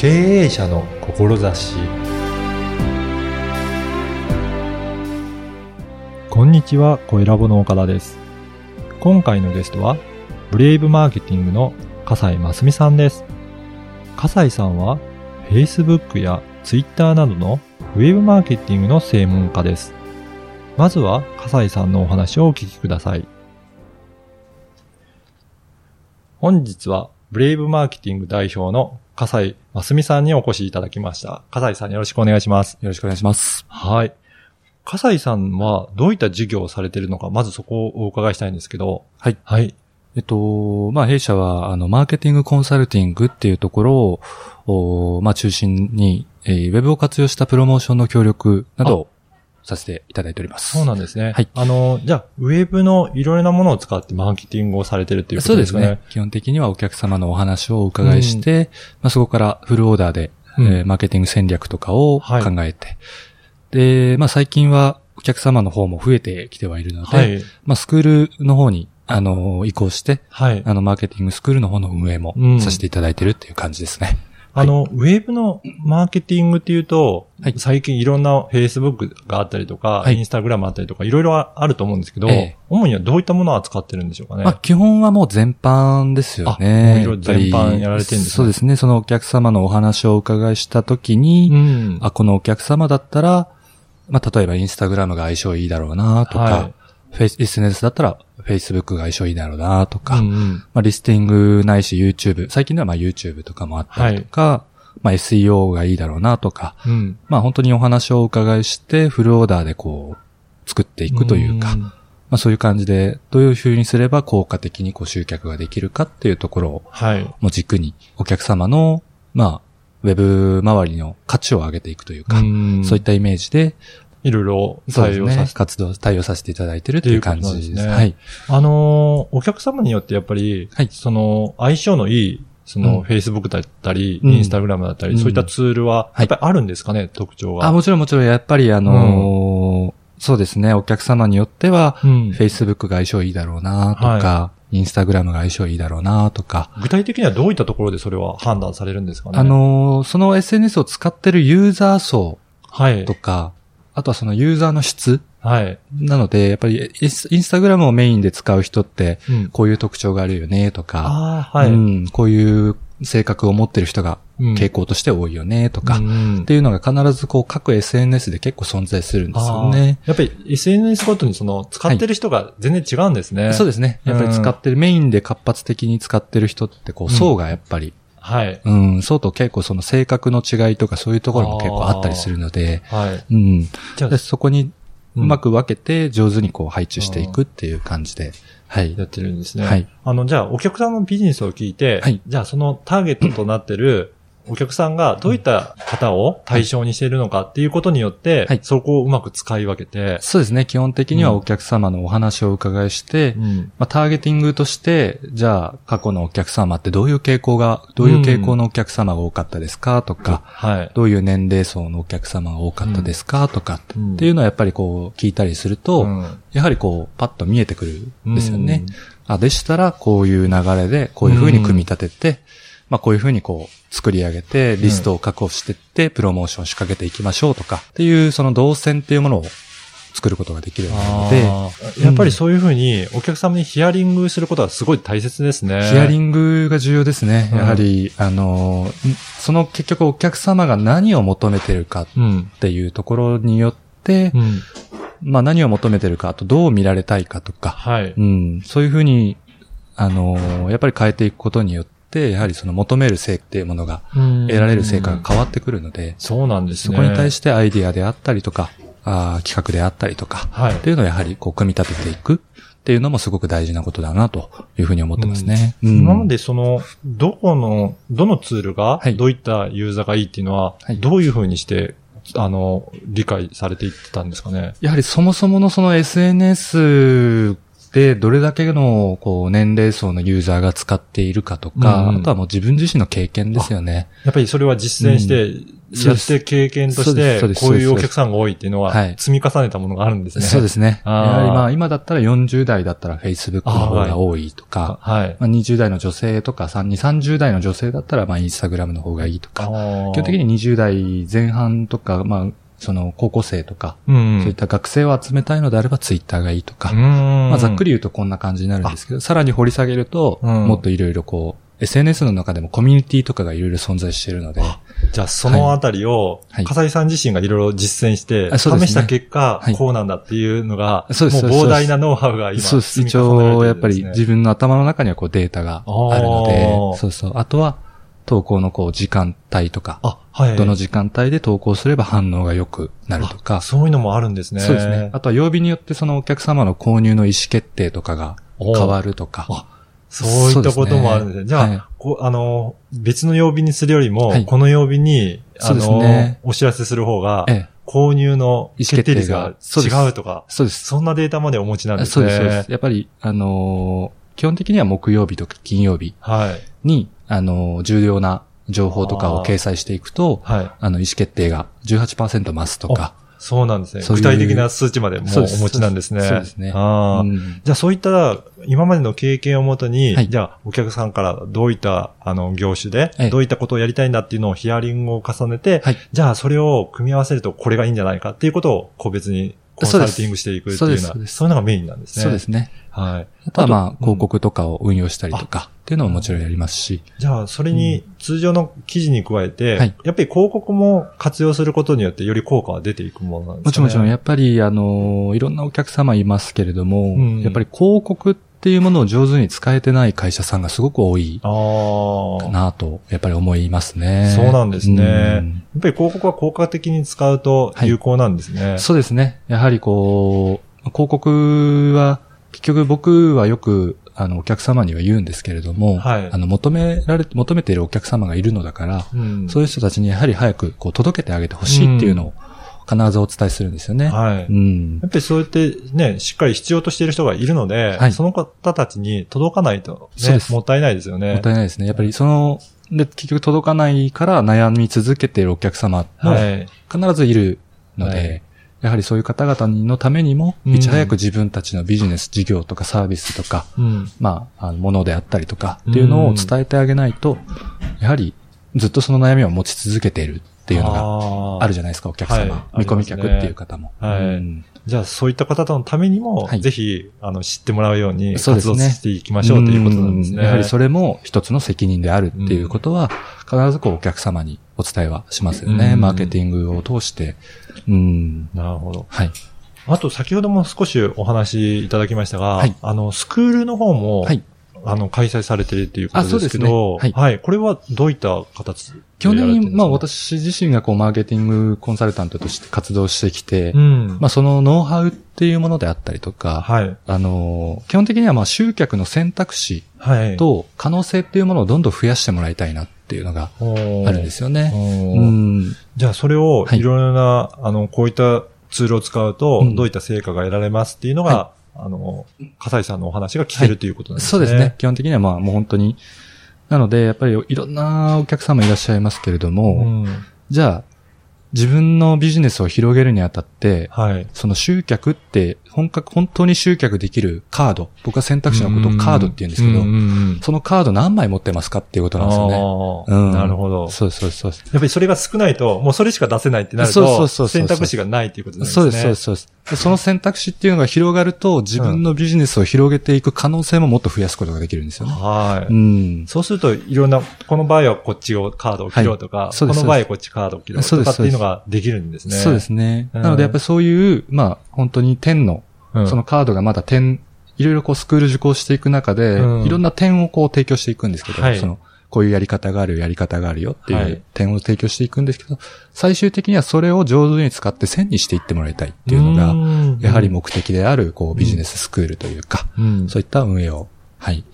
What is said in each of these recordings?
経営者の志こんにちは、小ラボの岡田です。今回のゲストは、ブレイブマーケティングの笠井真澄さんです。笠井さんは、Facebook や Twitter などのウェブマーケティングの専門家です。まずは、笠井さんのお話をお聞きください。本日は、ブレイブマーケティング代表の笠井真澄さんにお越しいただきました。笠井さんよろしくお願いします。よろしくお願いします。はい。笠井さんはどういった授業をされているのか、まずそこをお伺いしたいんですけど。はい。はい。えっと、まあ、弊社は、あの、マーケティングコンサルティングっていうところを、おまあ、中心に、えーウェブを活用したプロモーションの協力などをさせていただいております。そうなんですね。はいあの、じゃあ、ウェブのいろいろなものを使ってマーケティングをされてるっていうこそうでとですすかね。ね。基本的にはお客様のお話をお伺いして、まあ、そこからフルオーダーで、うんえーマーケティング戦略とかを考はいえて、で、まあ、最近はお客様の方も増えてきてはいるので、はい。まあ、スクールの方に、あの、移行して、はい。あの、マーケティングスクールの方の運営もうんさせていただいてるっていう感じですね。あの、ウェブのマーケティングっていうと、はい最近いろんな Facebook があったりとか、はい Instagram あったりとか、いろいろあると思うんですけど、ええ主にはどういったものを扱ってるんでしょうかね。まあ、基本はもう全般ですよね。いろいろ全般やられてるんですねそうですね。そのお客様のお話をお伺いしたときに、うん。あ、このお客様だったら、まあ、例えばインスタグラムが相性いいだろうなとか、はいフェイス SNS だったら Facebook が相性いいだろうなとか、うんうん。まあ、リスティングないし YouTube、最近ではまあ YouTube とかもあったりとか、まあ SEO がいいだろうなとか、うん。まあ本当にお話をお伺いして、フルオーダーでこう、作っていくというか、んまあそういう感じで、どういう風にすれば効果的にこう集客ができるかっていうところを、はい。もう軸にお客様の、まあ、ウェブ周りの価値を上げていくというか、ん。そういったイメージで、いろいろ対応させて。活動、対応させていただいてるっていう感じです。っていうことなんですねはい。あのーお客様によってやっぱり、はいその、相性のいい、その、うん Facebook だったり、うん Instagram だったり、うんそういったツールは、はいやっぱりあるんですかね、特徴は？あ、もちろんもちろん、やっぱりあのーそうですね、お客様によっては、うん。Facebook が相性いいだろうなとか、Instagram が相性いいだろうなとか、具体的にはどういったところでそれは判断されるんですかね？あ、のーその SNS を使ってるユーザー層はいと。か、あとはそのユーザーの質はい。なので、やっぱりインスタグラムをメインで使う人って、うん。こういう特徴があるよねとか、ああ、はい。うん、こういう性格を持ってる人がうん傾向として多いよねとか、っうんていうのが必ずこう各 SNS で結構存在するんですよね。やっぱり SNS ごとにその、使ってる人が全然違うんですね。そうですね。やっぱり使ってる、メインで活発的に使ってる人ってこう層がやっぱり、はい。うん、層と結構その性格の違いとかそういうところも結構あったりするので、はい。うん。じゃあで、そこにううんまく分けて上手にこう配置していくっていう感じで、はいや。ってるんですね。はい。あの、じゃあ、お客さんのビジネスを聞いて、はいじゃあ、そのターゲットとなってるお客さんがどういった方を対象にしているのかっていうことによって、はい。そこをうまく使い分けて、そうですね。基本的にはお客様のお話をお伺いして、うん。まあ、ターゲティングとして、じゃあ、過去のお客様ってどういう傾向が、どういう傾向のお客様が多かったですか？とか、はい。どういう年齢層のお客様が多かったですか？とか、っうん。ていうのはやっぱりこう聞いたりすると、うん。やはりこう、パッと見えてくるんですよね。あ、でしたら、こういう流れで、こういう風に組み立てて、まあこういう風にこう、作り上げて、リストを確保していって、プロモーション仕掛けていきましょうとか、っていう、その動線っていうものを作ることができるようになるので、やっぱりそういうふうにお客様にヒアリングすることはすごい大切ですね。ヒアリングが重要ですね。うんやはり、あの、んその結局お客様が何を求めてるかっうん。ていうところによって、うん。まあ何を求めてるか、あとどう見られたいかとか、はい。うん、そういうふうに、あのやっぱり変えていくことによって、やはりその求める成っていうものが、得られる成果が変わってくるので、そうなんですそね。こに対してアイディアであったりとか、あー企画であったりとか、はいっていうのをやはりこう組み立てていくっていうのもすごく大事なことだなというふうに思ってますね。うん今までその、どこの、どのツールがはい、どういったユーザーがいいっていうのははい、どういうふうにして、あの、理解されていってたんですかね？やはりそもそものその SNS で、どれだけの、こう、年齢層のユーザーが使っているかとか、うんうんあとはもう自分自身の経験ですよね。やっぱりそれは実践して、やって経験としてこういうお客さんが多いっていうのははい、積み重ねたものがあるんですね。そうですね。やはりまあ、今だったら40代だったら Facebook の方が多いとか、はい。まあ、20代の女性とか、3 30代の女性だったら、まあ、インスタグラムの方がいいとか、基基本的に20代前半とか、まあ、その、高校生とか、うん。そういった学生を集めたいのであれば、ツイッターがいいとか、ままあ、ざっくり言うとこんな感じになるんですけど、さらに掘り下げると、うん。もっといろいろこう、SNS の中でもコミュニティとかがいろいろ存在しているので、じゃあ、そのあたりをはい、笠井さん自身がいろいろ実践して、あそうですね。試した結果はい、こうなんだっていうのが、もうそうです膨大なノウハウが今、そうです。一応、るやっぱり自分の頭の中にはこうデータがあるので、そうそう。あとは、投稿のこう時間帯とか、あ、はい。どの時間帯で投稿すれば反応が良くなるとあか、そういうのもあるんですね。そうですね。あとは曜日によってそのお客様の購入の意思決定とかが変わるとか。あそういったこともあるんですね。じゃあ、はいこう、あの、別の曜日にするよりも、はいこの曜日に、あの、ねお知らせする方が、ええ、購入の決定率が意思決定がそうです違うとか、そうです。そんなデータまでお持ちなんですね。そうです、そうです。やっぱり、あのー基本的には木曜日とか金曜日はい。に、あのー重要な情報とかを掲載していくと、はい。あの、意思決定が18%増すとか。そうなんですね。具体的な数値までもうお持ちなんですね。そうですねあーうんじゃあそういった今までの経験をもとに、はいじゃあお客さんからどういったあの業種でええ、どういったことをやりたいんだっていうのをヒアリングを重ねて、はいじゃあそれを組み合わせるとこれがいいんじゃないかっていうことを個別にコンサルティングしていくっていうのは、そういうのがメインなんですね。そうですね。はい。あとはまあ、うん広告とかを運用したりとか、っていうのももちろんやりますし。じゃあ、それに通常の記事に加えて、はいやっぱり広告も活用することによってより効果が出ていくものなんですね。もちろんもちろん、やっぱり、あのーいろんなお客様いますけれども、んやっぱり広告っていうものを上手に使えてない会社さんがすごく多い。かなと、やっぱり思いますね。そうなんですね。うんやっぱり広告は効果的に使うと有効なんですね。そうですね。やはりこう、広告は、結局僕はよく、あの、お客様には言うんですけれども、はいあの、求められ、求めているお客様がいるのだから、うんそういう人たちにやはり早く、こう、届けてあげてほしいっていうのを、必ずお伝えするんですよね。はい。うんや。っぱりそうやってね、しっかり必要としている人がいるので、はいその方たちに届かないと、ねそうで、すもったいないですよね。もったいないですね。やっぱりその、で、結局届かないから悩み続けているお客様もはい。必ずいるので、はいやはりそういう方々のためにも、うんいち早く自分たちのビジネス、事業とかサービスとか、うん。まあ、あの、ものであったりとかっていうのを伝えてあげないと、やはりずっとその悩みを持ち続けているっていうのががあるじゃないですか、お客様。はい見込み客っていう方も。はいうんじゃあ、そういった方のためにも、はいぜひ、あの、知ってもらうように活そうですね動していきましょうということなんですね。うんやはりそれも一つの責任であるっていうことは、必ずこうお客様にお伝えはしますよね。うんマーケティングを通して。うん。なるほど。はい。あと、先ほども少しお話いただきましたが、はいあの、スクールの方も、はい。あの、開催されているということですけど、あそうですねはいこれはどういった形で基本的に、やられてるんですか？まあ私自身がこうマーケティングコンサルタントとして活動してきて、うん。まあそのノウハウっていうものであったりとか、はい。あの、基本的にはまあ集客の選択肢はい。と可能性っていうものをどんどん増やしてもらいたいなっていうのがあるんですよね。うん。じゃあ、それを、はいいろいろな、あの、こういったツールを使うとう、んどういった成果が得られますっていうのが、はあの、笠井さんのお話が聞けるということなんですね。そうですね。。基本的にはまあもう本当に。なので、やっぱりいろんなお客様いらっしゃいますけれどうも、ん。じゃあ、自分のビジネスを広げるにあたって、はい。その集客って、本格、本当に集客できるカード。僕は選択肢のことをカードって言うんですけど、うんうんうんそのカード何枚持ってますかっていうことなんですよね。うんなるほど。そうそうそう。やっぱりそれが少ないと、もうそれしか出せないってなるそうそうと、そうそう選択肢がないっていうことなんですね。そうです、そうです、その選択肢っていうのが広がると、自分のビジネスを広げていく可能性ももっと増やすことができるんですよね。はい。うん。そうすると、いろんな、この場合はこっちをカードを切ろうとか、この場合はこっちカードを切ろうとかっていうのができるんですね。そうですね。うんなのでやっぱりそういう、まあ、本当に点の、うん。そのカードがまだ点、いろいろこうスクール受講していく中で、うん。いろんな点をこう提供していくんですけど、はい。その、こういうやり方がある、やり方があるよってはい。いう点を提供していくんですけど、最終的にはそれを上手に使って線にしていってもらいたいっていうのが、がやはり目的である、こう、ビジネススクールというか、うん、そういった運営を、はい、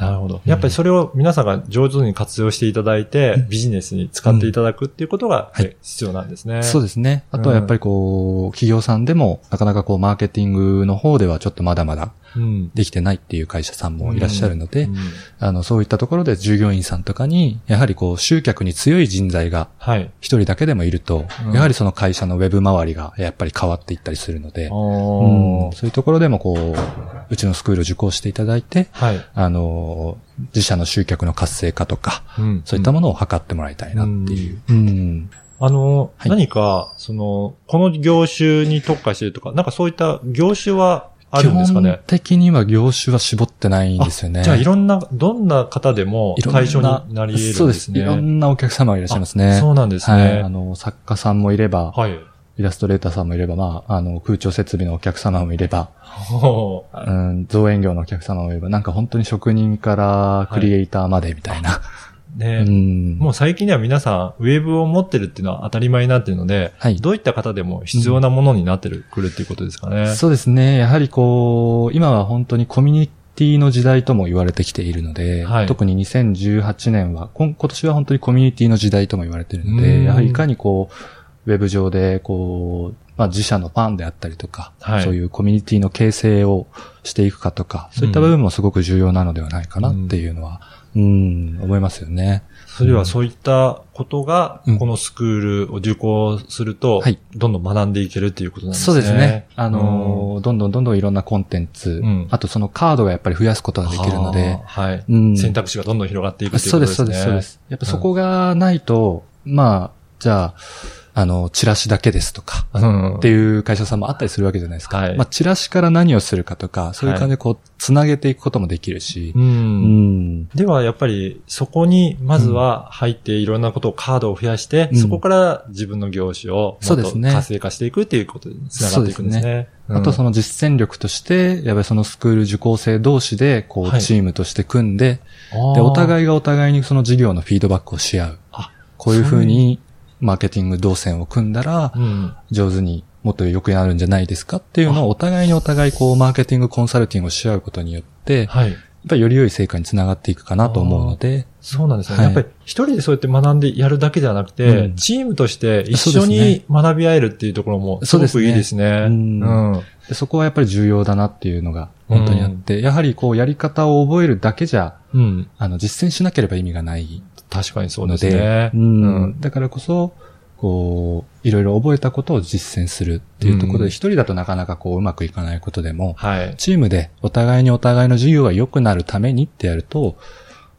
なるほど。やっぱりそれを皆さんが上手に活用していただいて、ビジネスに使っていただくっていうことがはい必要なんですね。そうですね。あとはやっぱりこう、企業さんでも、なかなかこう、マーケティングの方ではちょっとまだまだうん。できてないっていう会社さんもいらっしゃるので、うんあの、そういったところで従業員さんとかに、やはりこう、集客に強い人材がはい。一人だけでもいると、うんやはりその会社のウェブ周りがやっぱり変わっていったりするので、うんそういうところでもこう、うちのスクールを受講していただいて、はい。あの、自社の集客の活性化とか、うんそういったものを図ってもらいたいなっていう。うんあの、はい何か、その、この業種に特化してるとか、なんかそういった業種はあ基るんですかね？本的には業種は絞ってないんですよね。じゃあいろんな、どんな方でも対象になり得るんですね。そうです。いろんなお客様がいらっしゃいますね。そうなんですはい。ねあ。の、作家さんもいれば、はい。イラストレーターさんもいれば、まあ、あの、空調設備のお客様もいれば、ほううん、造園業のお客様もいれば、なんか本当に職人からクリエイターまでみたいな。ねうん。もう最近では皆さん、ウェブを持ってるっていうのは当たり前になってるので、はいどういった方でも必要なものになってる、くるっていうことですかね。そうですね。やはりこう、今は本当にコミュニティの時代とも言われてきているので、はい特に2018年は、こん今年は本当にコミュニティの時代とも言われているのうんで、やはりいかにこう、ウェブ上で、こう、まあ自社のファンであったりとか、はいそういうコミュニティの形成をしていくかとか、そういった部分もすごく重要なのではないかなっていうのは、うん、思いますよね。それではそういったことがうん、このスクールを受講するとはい、どんどん学んでいけるっていうことなんですね。そうですね。あのーどんどんどんどんいろんなコンテンツ、うんあとそのカードがやっぱり増やすことができるので、はい。うん選択肢がどんどん広がっていくっていうそうです、ことですね。そうです、そうです。やっぱそこがないと、まあ、じゃあ、あの、チラシだけですとか、うん。っていう会社さんもあったりするわけじゃないですか。はいまあ、チラシから何をするかとか、そういう感じでこう、つなげていくこともできるしう、。うんん。では、やっぱり、そこに、まずは入っていろんなことを、カードを増やして、うんそこから自分の業種を、そうですね活性化していくっていうことにつながっていくんですね。あとその、の実践力として、やっぱりそのスクール受講生同士で、こう、はいチームとして組んで、あーで、お互いがお互いにその事業のフィードバックをし合う。あ、こういうふうに、マーケティング動線を組んだらう、ん。上手にもっと良くなるんじゃないですかっていうのをお互いにお互いこう、マーケティングコンサルティングをし合うことによって、やっはい。ぱりより良い成果につながっていくかなと思うので、そうなんですね。はいやっぱり一人でそうやって学んでやるだけではなくて、うんチームとして一緒に学び合えるっていうところもすごくいいですね。うんうんでそこはやっぱり重要だなっていうのが本当にあって、やはりこうやり方を覚えるだけじゃ、うん。あの実践しなければ意味がない確かにそうので、ですね。うん。だからこそ、こう、いろいろ覚えたことを実践するっていうところうん。で、一人だとなかなかこううまくいかないことでも、はい。チームでお互いにお互いの授業が良くなるためにってやると、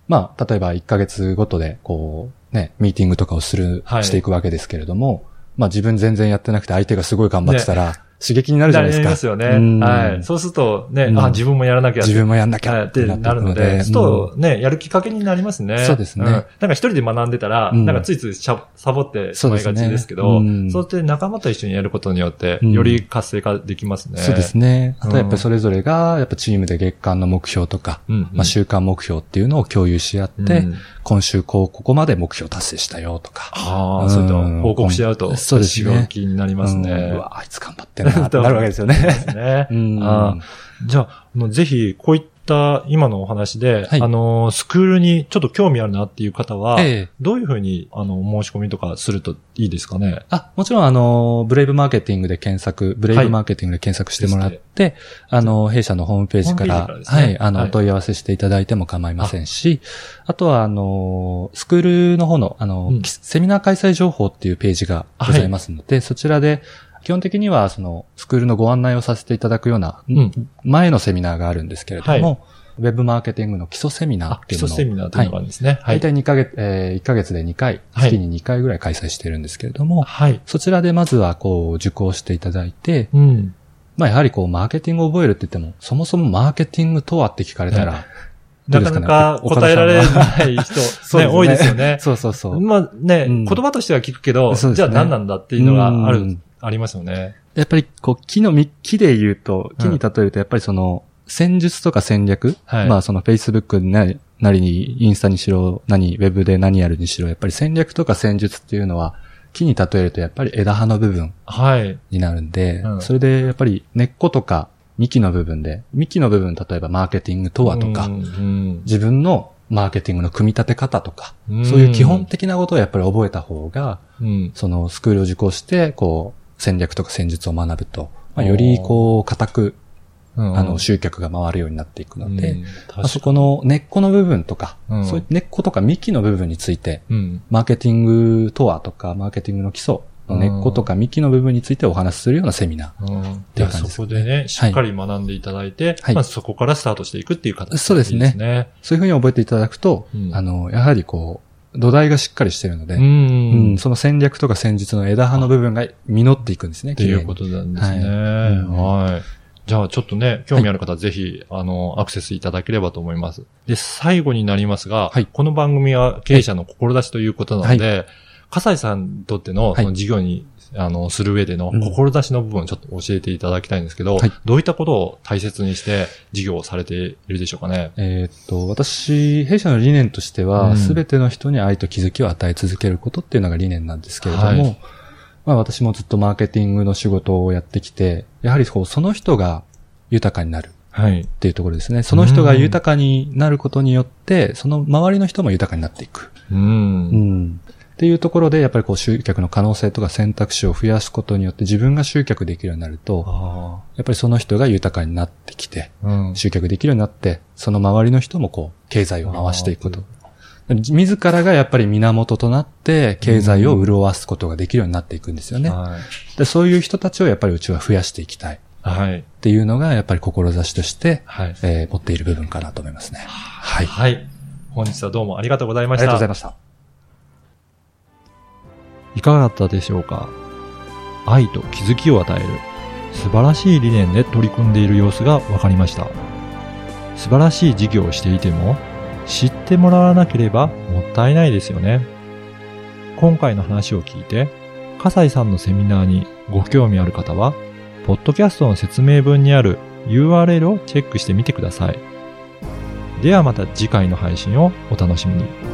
まあ、例えば1ヶ月ごとで、こう、ね、ミーティングとかをする、はい。していくわけですけれども、まあ自分全然やってなくて相手がすごい頑張ってたら、刺激になるじゃないですか。なりますよね。うん。はい。そうするとね、うん。あ、自分もやらなきゃ。自分もやんなきゃ。はい。ってなるので、そうするとね、やるきっかけになりますね。そうですね。ん。なんか一人で学んでたら、うん。なんかついついしゃサボってしまいがちですけど、そうやって仲間と一緒にやることによって、うん。より活性化できますね。そうですね。あとやっぱそれぞれが、やっぱチームで月間の目標とか、まあ週間目標っていうのを共有し合って、うん今週こう、ここまで目標達成したよとか。ああ、うんそういうと報告し合うと、そうですね。刺激になりますね。うん。うわ、あいつ頑張ってるな ってなるわけですよね。ね。うん。じゃあ、ぜひ、こういった今のお話で、はい。あの、スクールにちょっと興味あるなっていう方は、ええ。どういうふうに、あの、申し込みとかするといいですかね？あ、もちろんあの、ブレイブマーケティングで検索、ブレイブマーケティングで検索してもらって、あの、弊社のホームページから、ね。はい、あの、はい。お問い合わせしていただいても構いませんし、あ。とはあの、スクールの方の、あの、うん。セミナー開催情報っていうページがございますので、そちらで、基本的には、その、スクールのご案内をさせていただくような、うん前のセミナーがあるんですけれども、はいウェブマーケティングの基礎セミナーあっ、て基いうのを礎セミナーというのがあるんですね。はい。大体2ヶ月、えー、1ヶ月で2回、はい月に2回ぐらい開催してるんですけれども、はい。そちらでまずはこう受講していただいて、うん。まあやはりこうマーケティングを覚えるって言っても、そもそもマーケティングとはって聞かれたら、どうですねなかなか答えられない人、そうね、多いですよね。そうそうそう。まあね、うん言葉としては聞くけど、じゃあ何なんだっていうのがある、うんありますよね。やっぱりこう木の実、木で言うと、木うん。に例えるとやっぱりその、戦術とか戦略、はい。まあその Facebook なりなりに、インスタにしろ、何、ウェブで何やるにしろ、やっぱり戦略とか戦術っていうのは、木に例えるとやっぱり枝葉の部分はい。になるんで、うん。それでやっぱり根っことか幹の部分で、幹の部分、例えばマーケティングとはとか、うんうん。自分のマーケティングの組み立て方とか、うん。そういう基本的なことをやっぱり覚えた方が、うん。そのスクールを受講して、こう、戦略とか戦術を学ぶと、まあ、よりこう、固く、うんあの、集客が回るようになっていくので、うんあそこの根っこの部分とか、うん。そういう根っことか幹の部分について、うん。マーケティングとはとか、マーケティングの基礎の根っことか幹の部分についてお話しするようなセミナうんていう感じですそこでね、しっかり学んでいただいて、はい。まあそこからスタートしていくっていう形そうですね。いいですね。ー。そういうふうに覚えていただくと、うん。あの、やはりこう、土台がしっかりしてるので、ううんん。その戦略とか戦術の枝葉の部分が実っていくんですね、っていうことなんですね。はいはい。じゃあちょっとね、興味ある方はぜひ、あの、アクセスいただければと思います。で、最後になりますが、はいこの番組は経営者の志ということなので、笠井さんにとっての、その事業に、あの、する上でのうん志の部分をちょっと教えていただきたいんですけど、はいどういったことを大切にして事業をされているでしょうかね？えーっと、私、弊社の理念としてうは、んすべ、ての人に愛と気づきを与え続けることっていうのが理念なんですけれども、はいまあ私もずっとマーケティングの仕事をやってきて、やはりこう、その人が豊かになるはい。っていうところですね。その人が豊かになることによって、その周りの人も豊かになっていく。う。うんん。っていうところで、やっぱりこう集客の可能性とか選択肢を増やすことによって自分が集客できるようになると、あやっぱりその人が豊かになってきて、あ。うん。集客できるようになって、その周りの人もこう、経済を回していくこと。自らがやっぱり源となって、経済を潤わすことができるようになっていくんですよね。はい。でそういう人たちをやっぱりうちは増やしていきたいっはい。ていうのが、やっぱり志として、はい。えー持っている部分かなと思いますね。はい。はい。本日はどうもありがとうございあました。りがとうございました。いかがだったでしょうか？愛と気づきを与える素晴らしい理念で取り組んでいる様子が分かりました。素晴らしい事業をしていても知ってもらわなければもったいないですよね。今回の話を聞いて、笠井さんのセミナーにご興味ある方は、ポッドキャストの説明文にある URL をチェックしてみてください。ではまた次回の配信をお楽しみに。